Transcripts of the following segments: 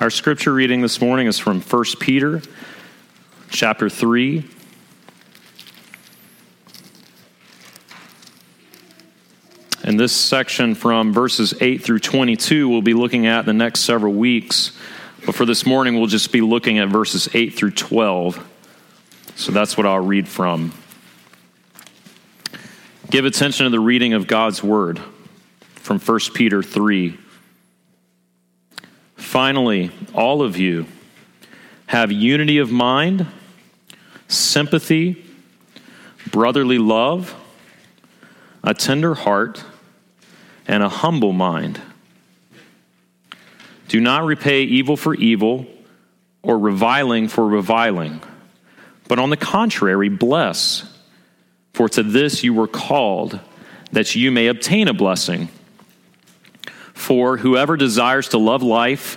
Our scripture reading this morning is from 1 Peter chapter 3. And this section from verses 8 through 22 we'll be looking at in the next several weeks. But for this morning, we'll just be looking at verses 8 through 12. So that's what I'll read from. Give attention to the reading of God's word from 1 Peter 3. Finally, all of you have unity of mind, sympathy, brotherly love, a tender heart, and a humble mind. Do not repay evil for evil or reviling for reviling, but on the contrary, bless. For to this you were called, that you may obtain a blessing. For whoever desires to love life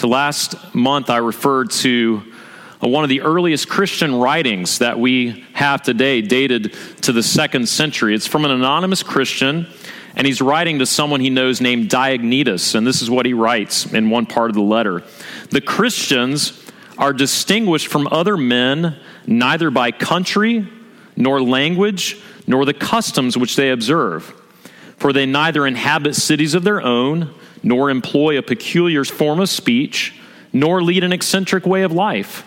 So last month I referred to uh, one of the earliest Christian writings that we have today, dated to the second century. It's from an anonymous Christian, and he's writing to someone he knows named Diognetus. And this is what he writes in one part of the letter The Christians are distinguished from other men neither by country, nor language, nor the customs which they observe. For they neither inhabit cities of their own, nor employ a peculiar form of speech, nor lead an eccentric way of life.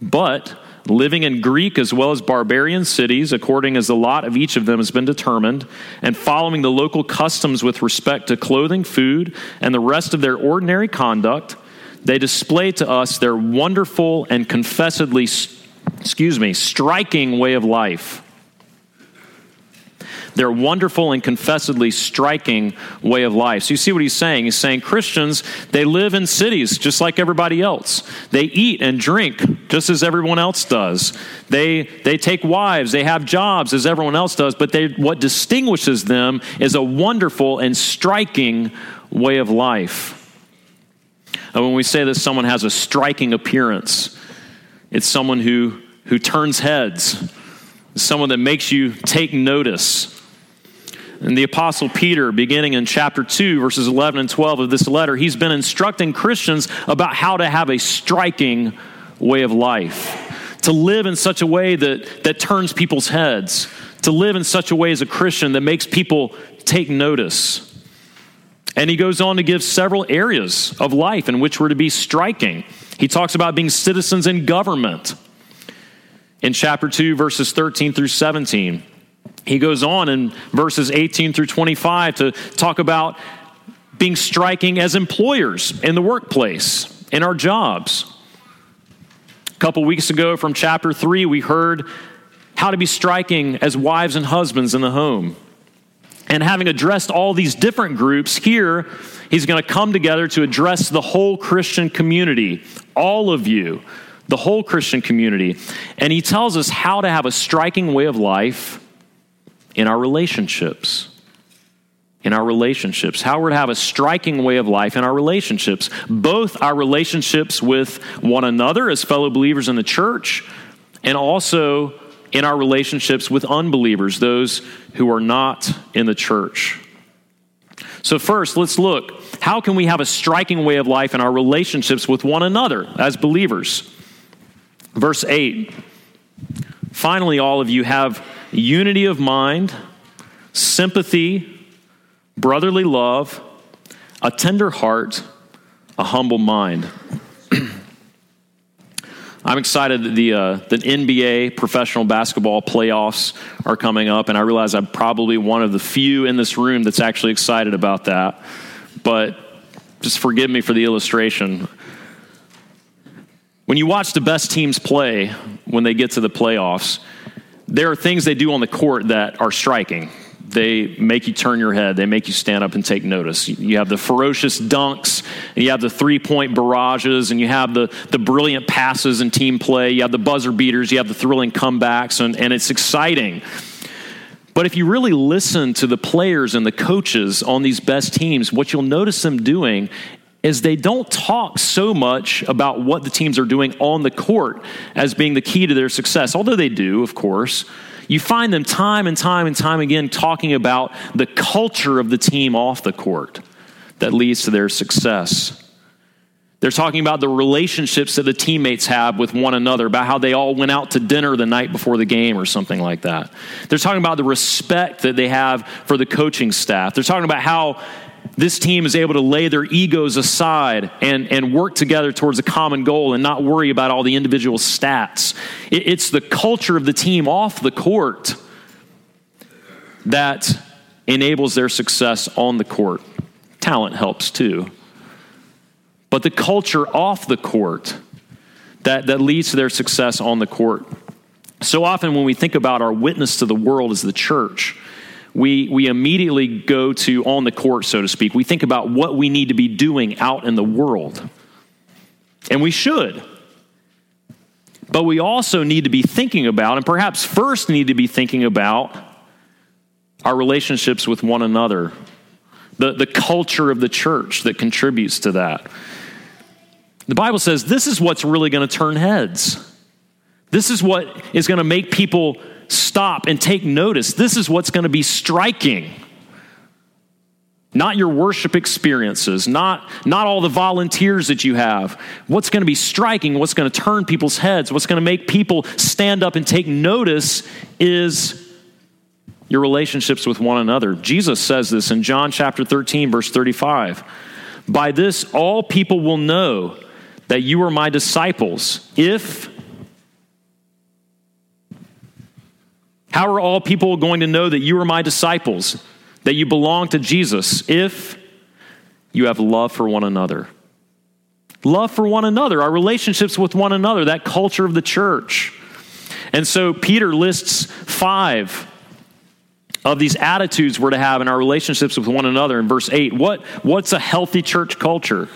But, living in Greek as well as barbarian cities, according as the lot of each of them has been determined, and following the local customs with respect to clothing, food, and the rest of their ordinary conduct, they display to us their wonderful and confessedly, excuse me, striking way of life their wonderful and confessedly striking way of life. So you see what he's saying? He's saying Christians, they live in cities just like everybody else. They eat and drink just as everyone else does. They, they take wives, they have jobs as everyone else does, but they, what distinguishes them is a wonderful and striking way of life. And when we say that someone has a striking appearance, it's someone who, who turns heads, someone that makes you take notice. And the Apostle Peter, beginning in chapter 2, verses 11 and 12 of this letter, he's been instructing Christians about how to have a striking way of life, to live in such a way that, that turns people's heads, to live in such a way as a Christian that makes people take notice. And he goes on to give several areas of life in which we're to be striking. He talks about being citizens in government in chapter 2, verses 13 through 17. He goes on in verses 18 through 25 to talk about being striking as employers in the workplace, in our jobs. A couple weeks ago from chapter 3, we heard how to be striking as wives and husbands in the home. And having addressed all these different groups, here he's going to come together to address the whole Christian community, all of you, the whole Christian community. And he tells us how to have a striking way of life in our relationships. In our relationships, how we're to have a striking way of life in our relationships, both our relationships with one another as fellow believers in the church, and also in our relationships with unbelievers, those who are not in the church. So, first, let's look. How can we have a striking way of life in our relationships with one another as believers? Verse 8 Finally, all of you have unity of mind, sympathy, brotherly love, a tender heart, a humble mind. I'm excited that the, uh, the NBA professional basketball playoffs are coming up, and I realize I'm probably one of the few in this room that's actually excited about that. But just forgive me for the illustration. When you watch the best teams play when they get to the playoffs, there are things they do on the court that are striking. they make you turn your head. They make you stand up and take notice. You have the ferocious dunks, and you have the three point barrages, and you have the, the brilliant passes and team play. You have the buzzer beaters, you have the thrilling comebacks, and, and it's exciting. But if you really listen to the players and the coaches on these best teams, what you'll notice them doing is they don't talk so much about what the teams are doing on the court as being the key to their success, although they do, of course. You find them time and time and time again talking about the culture of the team off the court that leads to their success. They're talking about the relationships that the teammates have with one another, about how they all went out to dinner the night before the game or something like that. They're talking about the respect that they have for the coaching staff. They're talking about how this team is able to lay their egos aside and, and work together towards a common goal and not worry about all the individual stats. It, it's the culture of the team off the court that enables their success on the court. Talent helps too. But the culture off the court that, that leads to their success on the court. So often, when we think about our witness to the world as the church, we, we immediately go to on the court, so to speak. We think about what we need to be doing out in the world. And we should. But we also need to be thinking about, and perhaps first need to be thinking about, our relationships with one another, the, the culture of the church that contributes to that. The Bible says this is what's really going to turn heads. This is what is going to make people stop and take notice. This is what's going to be striking. Not your worship experiences, not, not all the volunteers that you have. What's going to be striking, what's going to turn people's heads, what's going to make people stand up and take notice is your relationships with one another. Jesus says this in John chapter 13, verse 35. By this, all people will know that you are my disciples if How are all people going to know that you are my disciples, that you belong to Jesus, if you have love for one another? Love for one another, our relationships with one another, that culture of the church. And so Peter lists five of these attitudes we're to have in our relationships with one another in verse 8. What, what's a healthy church culture?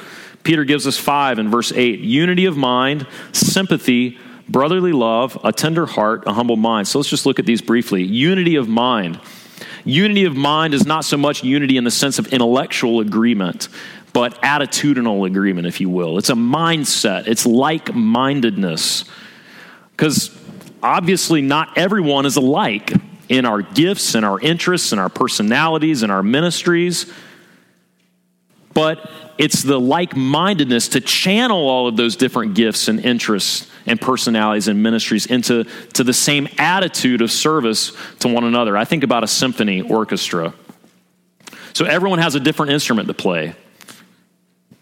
Peter gives us five in verse 8 unity of mind, sympathy, brotherly love, a tender heart, a humble mind. So let's just look at these briefly. Unity of mind. Unity of mind is not so much unity in the sense of intellectual agreement, but attitudinal agreement, if you will. It's a mindset, it's like mindedness. Because obviously, not everyone is alike in our gifts and our interests and our personalities and our ministries. But it's the like mindedness to channel all of those different gifts and interests and personalities and ministries into to the same attitude of service to one another. I think about a symphony orchestra. So everyone has a different instrument to play.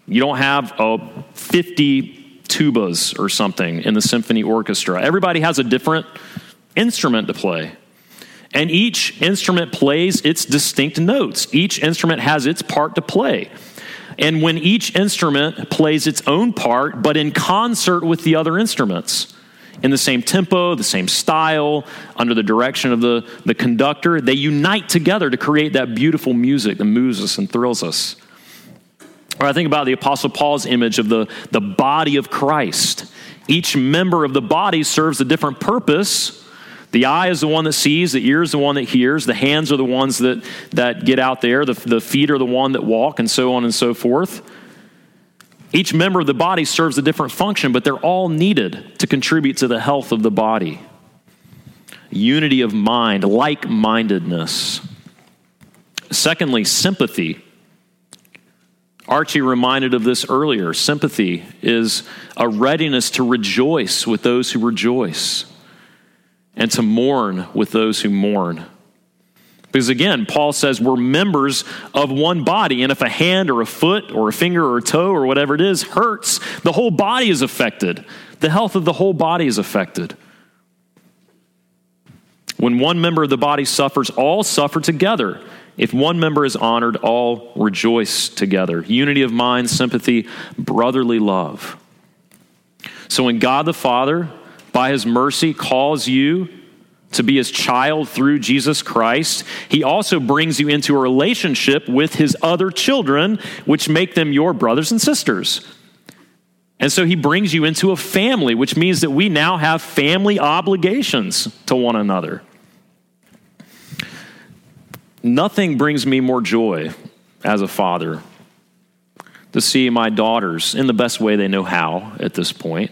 You don't have a 50 tubas or something in the symphony orchestra. Everybody has a different instrument to play. And each instrument plays its distinct notes. Each instrument has its part to play. And when each instrument plays its own part, but in concert with the other instruments, in the same tempo, the same style, under the direction of the, the conductor, they unite together to create that beautiful music that moves us and thrills us. Or I think about the Apostle Paul's image of the, the body of Christ. Each member of the body serves a different purpose the eye is the one that sees, the ear is the one that hears, the hands are the ones that, that get out there, the, the feet are the one that walk, and so on and so forth. Each member of the body serves a different function, but they're all needed to contribute to the health of the body. Unity of mind, like mindedness. Secondly, sympathy. Archie reminded of this earlier. Sympathy is a readiness to rejoice with those who rejoice and to mourn with those who mourn. Because again, Paul says we're members of one body, and if a hand or a foot or a finger or a toe or whatever it is hurts, the whole body is affected. The health of the whole body is affected. When one member of the body suffers, all suffer together. If one member is honored, all rejoice together. Unity of mind, sympathy, brotherly love. So when God the Father by his mercy calls you to be his child through Jesus Christ, he also brings you into a relationship with his other children, which make them your brothers and sisters. And so he brings you into a family, which means that we now have family obligations to one another. Nothing brings me more joy as a father to see my daughters in the best way they know how at this point,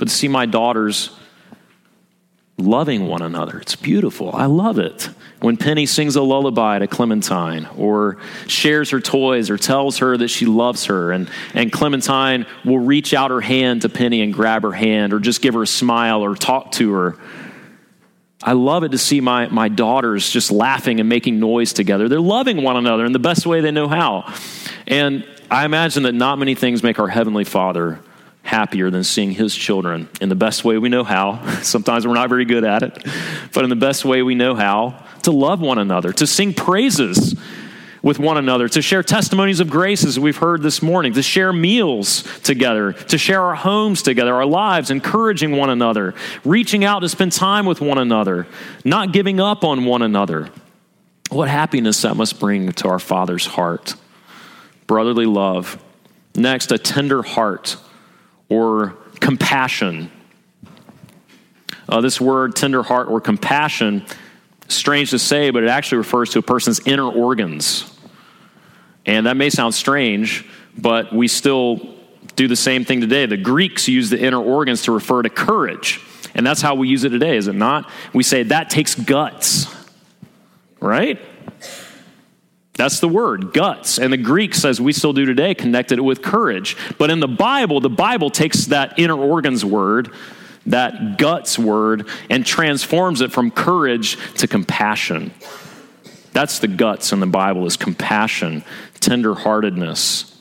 but to see my daughters loving one another. It's beautiful. I love it. When Penny sings a lullaby to Clementine, or shares her toys, or tells her that she loves her, and, and Clementine will reach out her hand to Penny and grab her hand, or just give her a smile, or talk to her. I love it to see my, my daughters just laughing and making noise together. They're loving one another in the best way they know how. And I imagine that not many things make our Heavenly Father happier than seeing his children in the best way we know how. Sometimes we're not very good at it, but in the best way we know how to love one another, to sing praises with one another, to share testimonies of grace as we've heard this morning, to share meals together, to share our homes together, our lives, encouraging one another, reaching out to spend time with one another, not giving up on one another. What happiness that must bring to our Father's heart. Brotherly love. Next, a tender heart or compassion. Uh, this word, tender heart or compassion, strange to say, but it actually refers to a person's inner organs. And that may sound strange, but we still do the same thing today. The Greeks use the inner organs to refer to courage. And that's how we use it today, is it not? We say that takes guts, right? That's the word, guts. And the Greeks, as we still do today, connected it with courage. But in the Bible, the Bible takes that inner organs word, that guts word, and transforms it from courage to compassion. That's the guts in the Bible is compassion, tenderheartedness.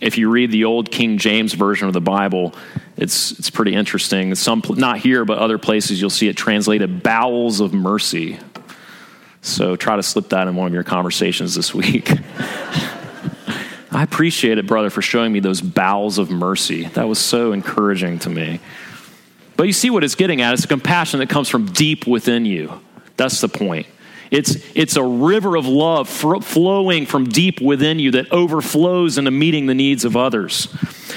If you read the old King James version of the Bible, it's, it's pretty interesting. Some, not here, but other places, you'll see it translated bowels of mercy. So try to slip that in one of your conversations this week. I appreciate it, brother, for showing me those bowels of mercy. That was so encouraging to me. But you see what it's getting at? It's a compassion that comes from deep within you. That's the point. It's, it's a river of love flowing from deep within you that overflows into meeting the needs of others.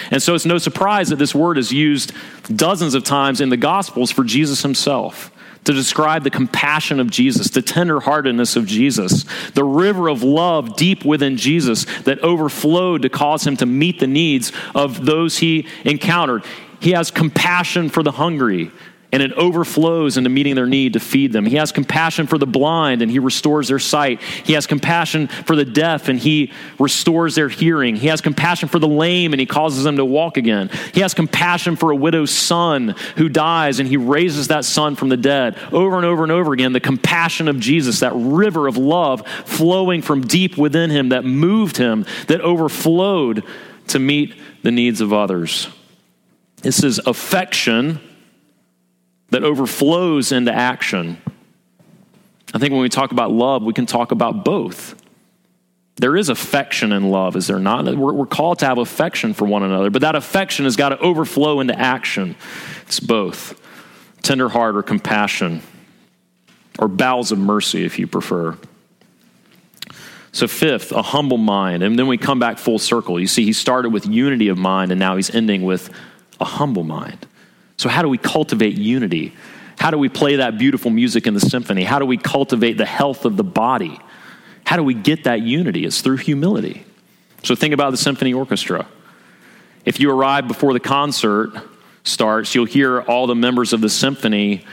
And so it's no surprise that this word is used dozens of times in the Gospels for Jesus himself to describe the compassion of Jesus, the tenderheartedness of Jesus, the river of love deep within Jesus that overflowed to cause him to meet the needs of those he encountered. He has compassion for the hungry and it overflows into meeting their need to feed them. He has compassion for the blind and he restores their sight. He has compassion for the deaf and he restores their hearing. He has compassion for the lame and he causes them to walk again. He has compassion for a widow's son who dies and he raises that son from the dead. Over and over and over again, the compassion of Jesus, that river of love flowing from deep within him that moved him, that overflowed to meet the needs of others. This is affection that overflows into action. I think when we talk about love, we can talk about both. There is affection in love, is there not? We're, we're, called to have affection for one another, but that affection has got to overflow into action. It's both tender heart or compassion, or bowels of mercy, if you prefer. So, fifth, a humble mind. And then we come back full circle. You see, he started with unity of mind, and now he's ending with a humble mind. So, how do we cultivate unity? How do we play that beautiful music in the symphony? How do we cultivate the health of the body? How do we get that unity? It's through humility. So, think about the symphony orchestra. If you arrive before the concert starts, you'll hear all the members of the symphony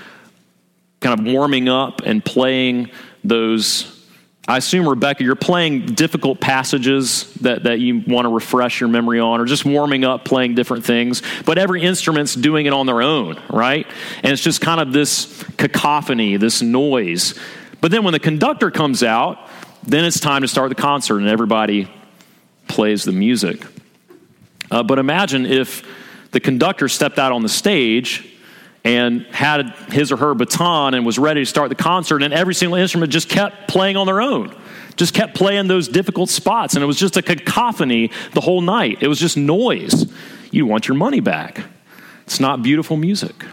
kind of warming up and playing those I assume, Rebecca, you're playing difficult passages that, that you want to refresh your memory on, or just warming up playing different things. But every instrument's doing it on their own, right? And it's just kind of this cacophony, this noise. But then when the conductor comes out, then it's time to start the concert and everybody plays the music. Uh, but imagine if the conductor stepped out on the stage and had his or her baton and was ready to start the concert, and every single instrument just kept playing on their own. Just kept playing those difficult spots, and it was just a cacophony the whole night. It was just noise. You want your money back. It's not beautiful music.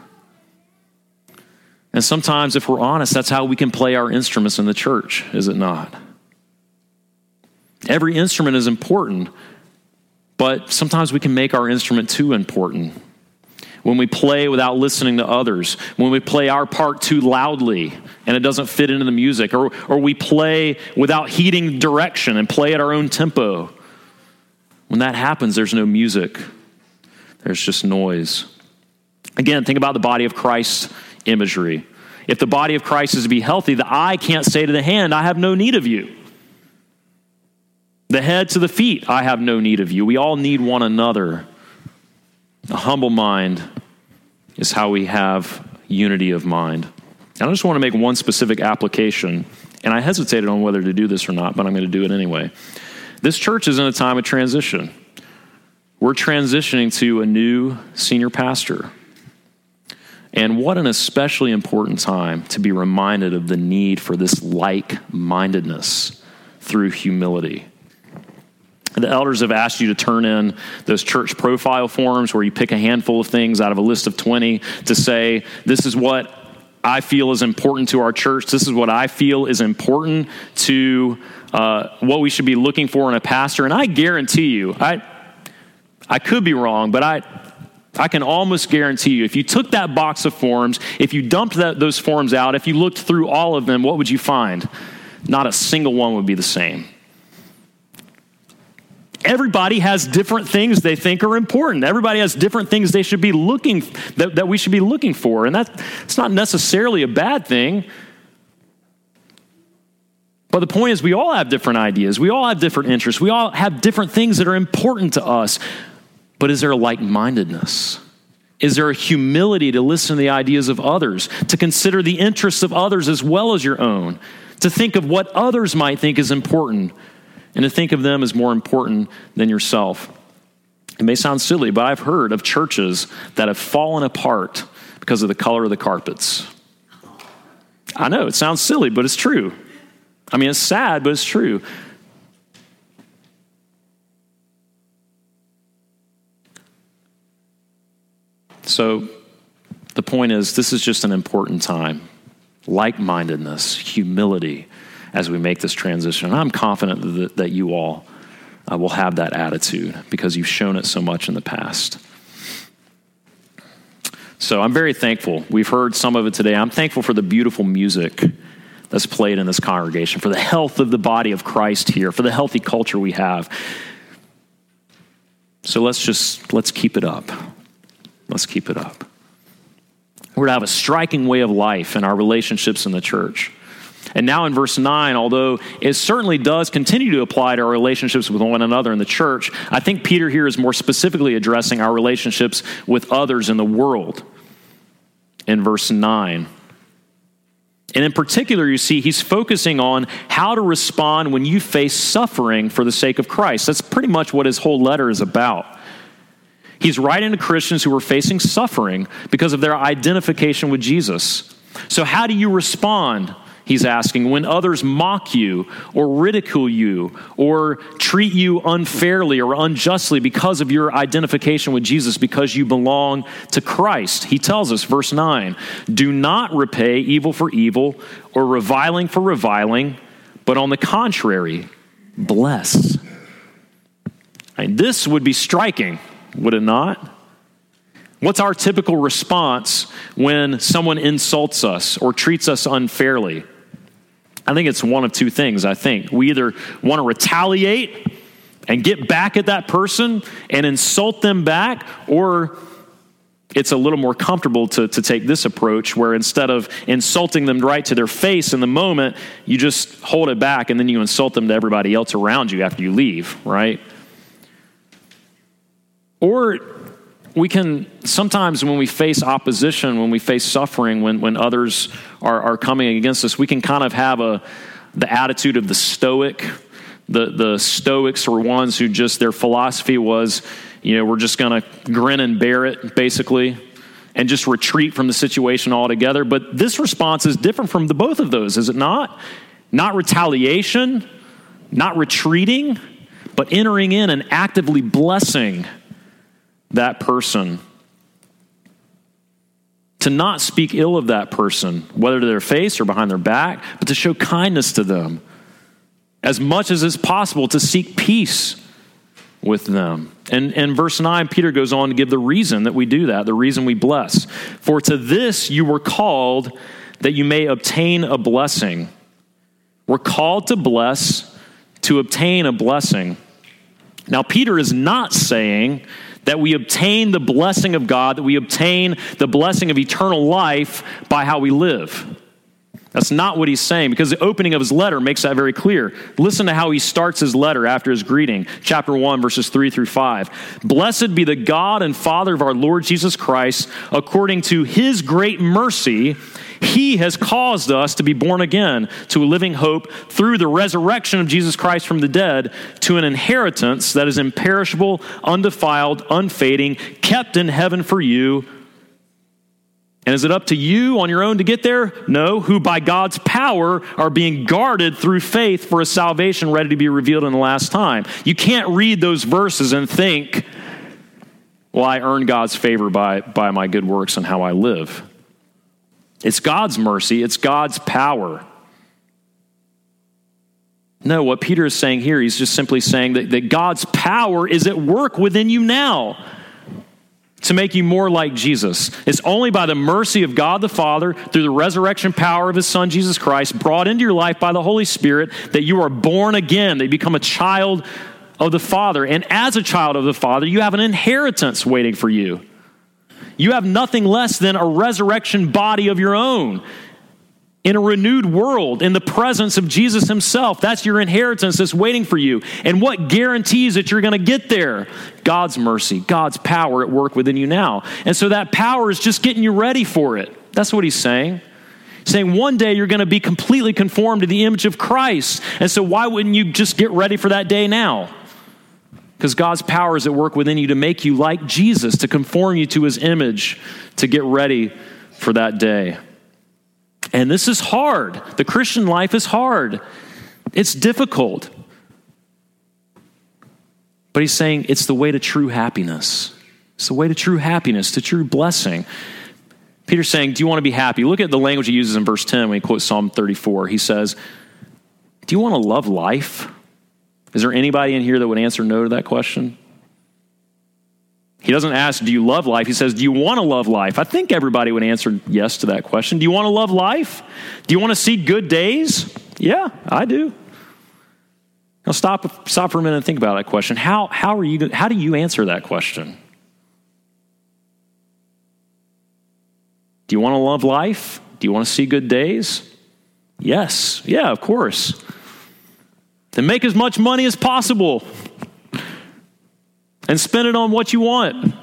And sometimes, if we're honest, that's how we can play our instruments in the church, is it not? Every instrument is important, but sometimes we can make our instrument too important. When we play without listening to others, when we play our part too loudly and it doesn't fit into the music, or, or we play without heeding direction and play at our own tempo. When that happens, there's no music, there's just noise. Again, think about the body of Christ imagery. If the body of Christ is to be healthy, the eye can't say to the hand, I have no need of you. The head to the feet, I have no need of you. We all need one another. A humble mind is how we have unity of mind. And I just want to make one specific application, and I hesitated on whether to do this or not, but I'm going to do it anyway. This church is in a time of transition. We're transitioning to a new senior pastor. And what an especially important time to be reminded of the need for this like mindedness through humility. The elders have asked you to turn in those church profile forms where you pick a handful of things out of a list of 20 to say, This is what I feel is important to our church. This is what I feel is important to uh, what we should be looking for in a pastor. And I guarantee you, I, I could be wrong, but I, I can almost guarantee you, if you took that box of forms, if you dumped that, those forms out, if you looked through all of them, what would you find? Not a single one would be the same. Everybody has different things they think are important. Everybody has different things they should be looking that, that we should be looking for. And that it's not necessarily a bad thing. But the point is, we all have different ideas. We all have different interests. We all have different things that are important to us. But is there a like mindedness? Is there a humility to listen to the ideas of others, to consider the interests of others as well as your own, to think of what others might think is important, and to think of them as more important than yourself? It may sound silly, but I've heard of churches that have fallen apart because of the color of the carpets. I know it sounds silly, but it's true. I mean, it's sad, but it's true. So the point is, this is just an important time. Like mindedness, humility as we make this transition. And I'm confident that, that you all uh, will have that attitude because you've shown it so much in the past. So I'm very thankful. We've heard some of it today. I'm thankful for the beautiful music that's played in this congregation, for the health of the body of Christ here, for the healthy culture we have. So let's just let's keep it up. Let's keep it up. We're to have a striking way of life in our relationships in the church. And now in verse 9, although it certainly does continue to apply to our relationships with one another in the church, I think Peter here is more specifically addressing our relationships with others in the world in verse 9. And in particular, you see, he's focusing on how to respond when you face suffering for the sake of Christ. That's pretty much what his whole letter is about. He's writing to Christians who are facing suffering because of their identification with Jesus. So, how do you respond? He's asking, when others mock you or ridicule you or treat you unfairly or unjustly because of your identification with Jesus, because you belong to Christ. He tells us, verse 9, do not repay evil for evil or reviling for reviling, but on the contrary, bless. And this would be striking would it not? What's our typical response when someone insults us or treats us unfairly? I think it's one of two things. I think we either want to retaliate and get back at that person and insult them back, or it's a little more comfortable to, to take this approach where instead of insulting them right to their face in the moment, you just hold it back and then you insult them to everybody else around you after you leave, right? Or we can sometimes, when we face opposition, when we face suffering, when, when others are, are coming against us, we can kind of have a, the attitude of the Stoic. The, the Stoics were ones who just, their philosophy was, you know, we're just going to grin and bear it, basically, and just retreat from the situation altogether. But this response is different from the both of those, is it not? Not retaliation, not retreating, but entering in and actively blessing that person. To not speak ill of that person, whether to their face or behind their back, but to show kindness to them. As much as is possible, to seek peace with them. And in verse 9, Peter goes on to give the reason that we do that, the reason we bless. For to this you were called that you may obtain a blessing. We're called to bless to obtain a blessing. Now, Peter is not saying that we obtain the blessing of God, that we obtain the blessing of eternal life by how we live. That's not what he's saying because the opening of his letter makes that very clear. Listen to how he starts his letter after his greeting, chapter 1, verses 3 through 5. Blessed be the God and Father of our Lord Jesus Christ, according to his great mercy. He has caused us to be born again to a living hope through the resurrection of Jesus Christ from the dead to an inheritance that is imperishable, undefiled, unfading, kept in heaven for you and is it up to you on your own to get there? No, who by God's power are being guarded through faith for a salvation ready to be revealed in the last time. You can't read those verses and think, well, I earn God's favor by, by my good works and how I live. It's God's mercy, it's God's power. No, what Peter is saying here, he's just simply saying that, that God's power is at work within you now to make you more like Jesus. It's only by the mercy of God the Father, through the resurrection power of His Son Jesus Christ, brought into your life by the Holy Spirit, that you are born again, that you become a child of the Father. And as a child of the Father, you have an inheritance waiting for you. You have nothing less than a resurrection body of your own in a renewed world, in the presence of Jesus Himself. That's your inheritance that's waiting for you. And what guarantees that you're going to get there? God's mercy, God's power at work within you now. And so that power is just getting you ready for it. That's what He's saying. saying one day you're going to be completely conformed to the image of Christ. And so why wouldn't you just get ready for that day now? Because God's power is at work within you to make you like Jesus, to conform you to his image, to get ready for that day. And this is hard. The Christian life is hard, it's difficult. But he's saying it's the way to true happiness. It's the way to true happiness, to true blessing. Peter's saying, Do you want to be happy? Look at the language he uses in verse 10 when he quotes Psalm 34. He says, Do you want to love life? Is there anybody in here that would answer no to that question? He doesn't ask, Do you love life? He says, Do you want to love life? I think everybody would answer yes to that question. Do you want to love life? Do you want to see good days? Yeah, I do. Now stop, stop for a minute and think about that question. How, how, are you, how do you answer that question? Do you want to love life? Do you want to see good days? Yes. Yeah, of course. Then make as much money as possible and spend it on what you want.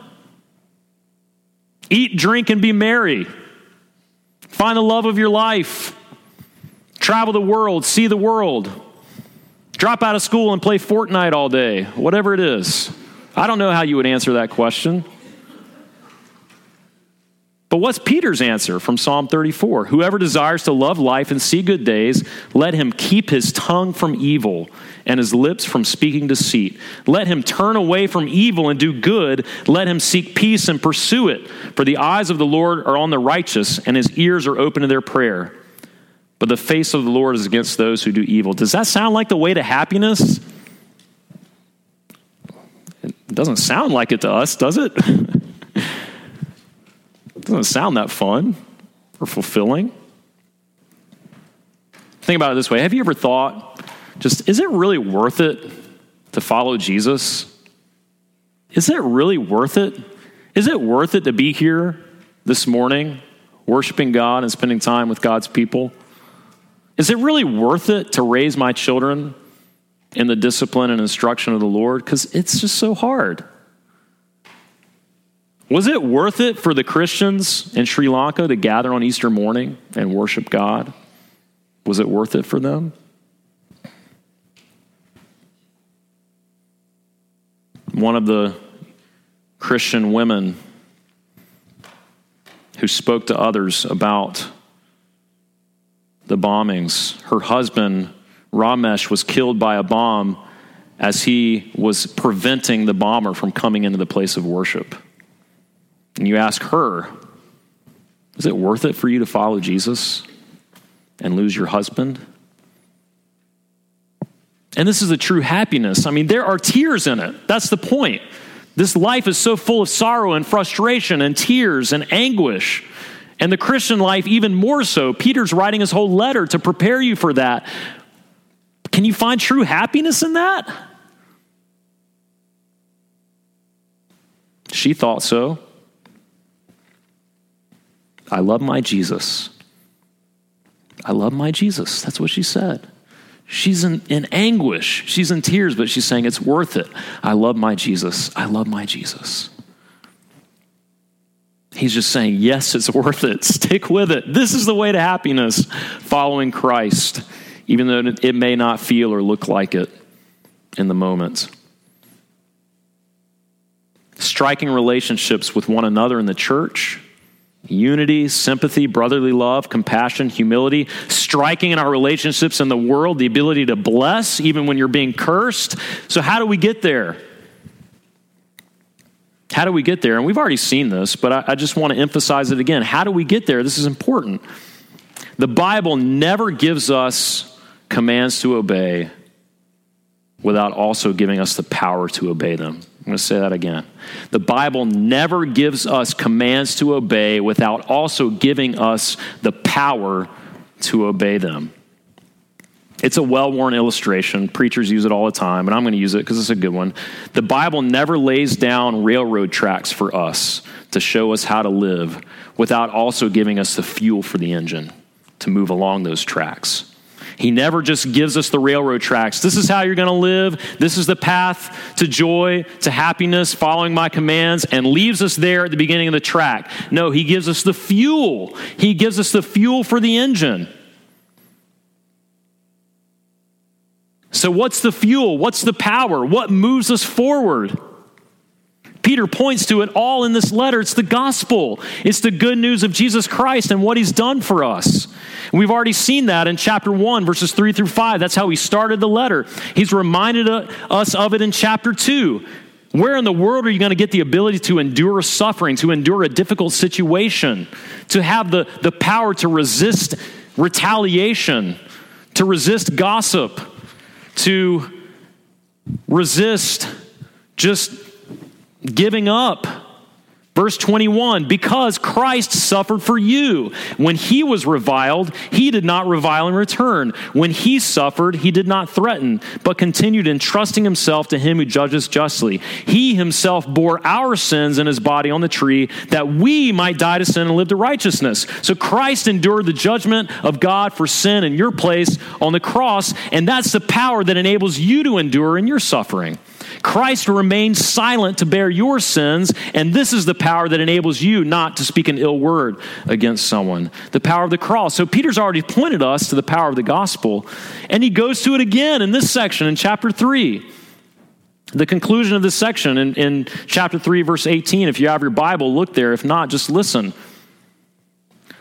Eat, drink, and be merry. Find the love of your life. Travel the world, see the world. Drop out of school and play Fortnite all day, whatever it is. I don't know how you would answer that question. But what's Peter's answer from Psalm 34? Whoever desires to love life and see good days, let him keep his tongue from evil and his lips from speaking deceit. Let him turn away from evil and do good. Let him seek peace and pursue it. For the eyes of the Lord are on the righteous, and his ears are open to their prayer. But the face of the Lord is against those who do evil. Does that sound like the way to happiness? It doesn't sound like it to us, does it? doesn't sound that fun or fulfilling. Think about it this way Have you ever thought, just, is it really worth it to follow Jesus? Is it really worth it? Is it worth it to be here this morning, worshiping God and spending time with God's people? Is it really worth it to raise my children in the discipline and instruction of the Lord? Because it's just so hard. Was it worth it for the Christians in Sri Lanka to gather on Easter morning and worship God? Was it worth it for them? One of the Christian women who spoke to others about the bombings, her husband, Ramesh, was killed by a bomb as he was preventing the bomber from coming into the place of worship. And you ask her, Is it worth it for you to follow Jesus and lose your husband? And this is the true happiness. I mean, there are tears in it. That's the point. This life is so full of sorrow and frustration and tears and anguish. And the Christian life, even more so. Peter's writing his whole letter to prepare you for that. Can you find true happiness in that? She thought so. I love my Jesus. I love my Jesus. That's what she said. She's in, in anguish. She's in tears, but she's saying, It's worth it. I love my Jesus. I love my Jesus. He's just saying, Yes, it's worth it. Stick with it. This is the way to happiness, following Christ, even though it may not feel or look like it in the moment. Striking relationships with one another in the church unity, sympathy, brotherly love, compassion, humility, striking in our relationships in the world, the ability to bless even when you're being cursed. So, how do we get there? How do we get there? And we've already seen this, but I, I just want to emphasize it again. How do we get there? This is important. The Bible never gives us commands to obey without also giving us the power to obey them. I'm going to say that again. The Bible never gives us commands to obey without also giving us the power to obey them. It's a well worn illustration. Preachers use it all the time, and I'm going to use it because it's a good one. The Bible never lays down railroad tracks for us to show us how to live without also giving us the fuel for the engine to move along those tracks. He never just gives us the railroad tracks. This is how you're going to live. This is the path to joy, to happiness, following my commands, and leaves us there at the beginning of the track. No, He gives us the fuel. He gives us the fuel for the engine. So, what's the fuel? What's the power? What moves us forward? Peter points to it all in this letter. It's the gospel, it's the good news of Jesus Christ and what he's done for us. We've already seen that in chapter 1, verses 3 through 5. That's how he started the letter. He's reminded us of it in chapter 2. Where in the world are you going to get the ability to endure suffering, to endure a difficult situation, to have the, the power to resist retaliation, to resist gossip, to resist just giving up. Verse 21 Because Christ suffered for you. When he was reviled, he did not revile in return. When he suffered, he did not threaten, but continued entrusting himself to him who judges justly. He himself bore our sins in his body on the tree, that we might die to sin and live to righteousness. So Christ endured the judgment of God for sin in your place on the cross, and that's the power that enables you to endure in your suffering. Christ remained silent to bear your sins, and this is the power that enables you not to speak an ill word against someone. The power of the cross. So Peter's already pointed us to the power of the gospel, and he goes to it again in this section in chapter 3. The conclusion of this section in, in chapter 3, verse 18. If you have your Bible, look there. If not, just listen.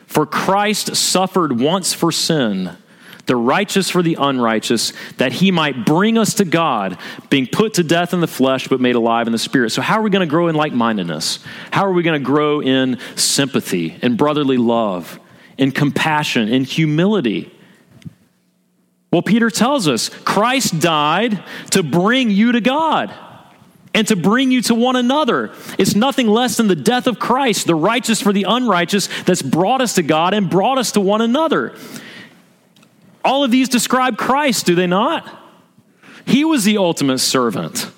For Christ suffered once for sin the righteous for the unrighteous, that he might bring us to God, being put to death in the flesh, but made alive in the spirit. So, how are we going to grow in like mindedness? How are we going to grow in sympathy, in brotherly love, in compassion, in humility? Well, Peter tells us Christ died to bring you to God and to bring you to one another. It's nothing less than the death of Christ, the righteous for the unrighteous, that's brought us to God and brought us to one another. All of these describe Christ, do they not? He was the ultimate servant.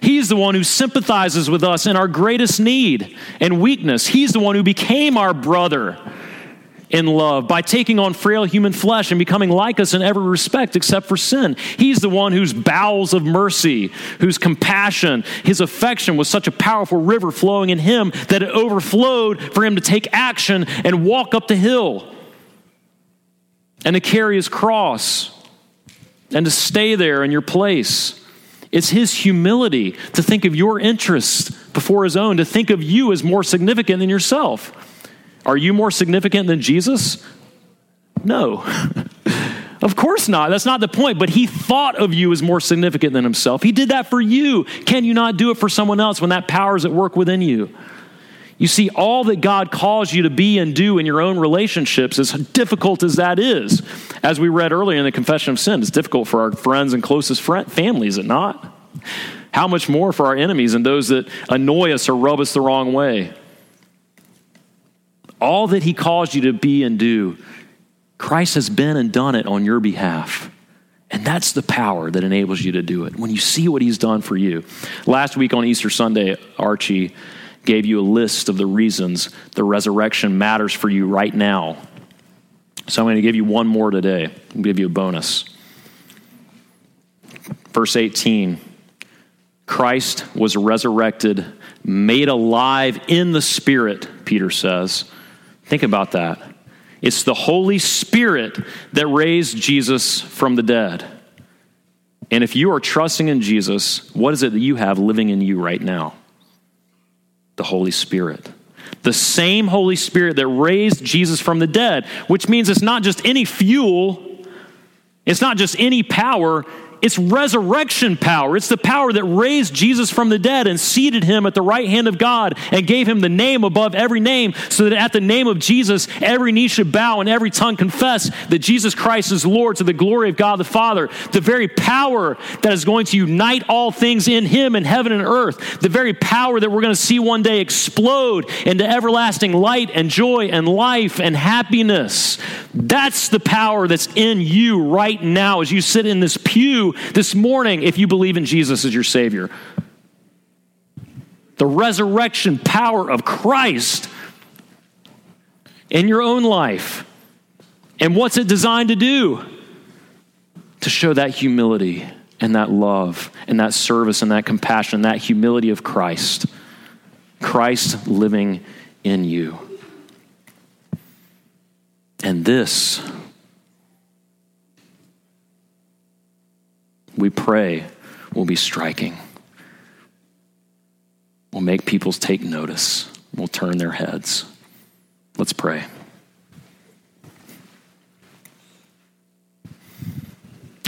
He's the one who sympathizes with us in our greatest need and weakness. He's the one who became our brother in love by taking on frail human flesh and becoming like us in every respect except for sin. He's the one whose bowels of mercy, whose compassion, his affection was such a powerful river flowing in him that it overflowed for him to take action and walk up the hill and to carry his cross and to stay there in your place. It's his humility to think of your interests before his own, to think of you as more significant than yourself. Are you more significant than Jesus? No. of course not. That's not the point. But he thought of you as more significant than himself. He did that for you. Can you not do it for someone else when that power is at work within you? You see, all that God calls you to be and do in your own relationships, as difficult as that is, as we read earlier in the Confession of Sin, it's difficult for our friends and closest friend, family, is it not? How much more for our enemies and those that annoy us or rub us the wrong way? All that He calls you to be and do, Christ has been and done it on your behalf. And that's the power that enables you to do it when you see what He's done for you. Last week on Easter Sunday, Archie gave you a list of the reasons the resurrection matters for you right now. So I'm going to give you one more today. I'll give you a bonus. Verse 18 Christ was resurrected, made alive in the Spirit, Peter says. Think about that. It's the Holy Spirit that raised Jesus from the dead. And if you are trusting in Jesus, what is it that you have living in you right now? The Holy Spirit. The same Holy Spirit that raised Jesus from the dead, which means it's not just any fuel, it's not just any power, it's resurrection power. It's the power that raised Jesus from the dead and seated him at the right hand of God and gave him the name above every name, so that at the name of Jesus, every knee should bow and every tongue confess that Jesus Christ is Lord to the glory of God the Father. The very power that is going to unite all things in him in heaven and earth. The very power that we're going to see one day explode into everlasting light and joy and life and happiness. That's the power that's in you right now as you sit in this pew this morning if you believe in Jesus as your Savior. The resurrection power of Christ in your own life. And what's it designed to do? To show that humility and that love and that service and that compassion, that humility of Christ. Christ living in you. And this we pray will be striking. We'll make people take notice, we'll turn their heads. Let's pray.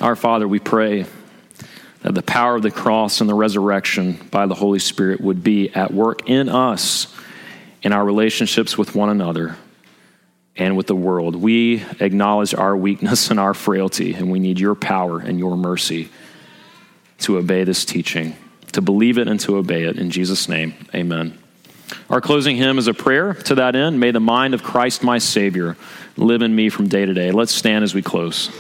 Our Father, we pray that the power of the cross and the resurrection by the Holy Spirit would be at work in us in our relationships with one another and with the world. We acknowledge our weakness and our frailty, and we need your power and your mercy to obey this teaching, to believe it and to obey it. In Jesus' name, amen. Our closing hymn is a prayer to that end. May the mind of Christ, my Savior, live in me from day to day. Let's stand as we close.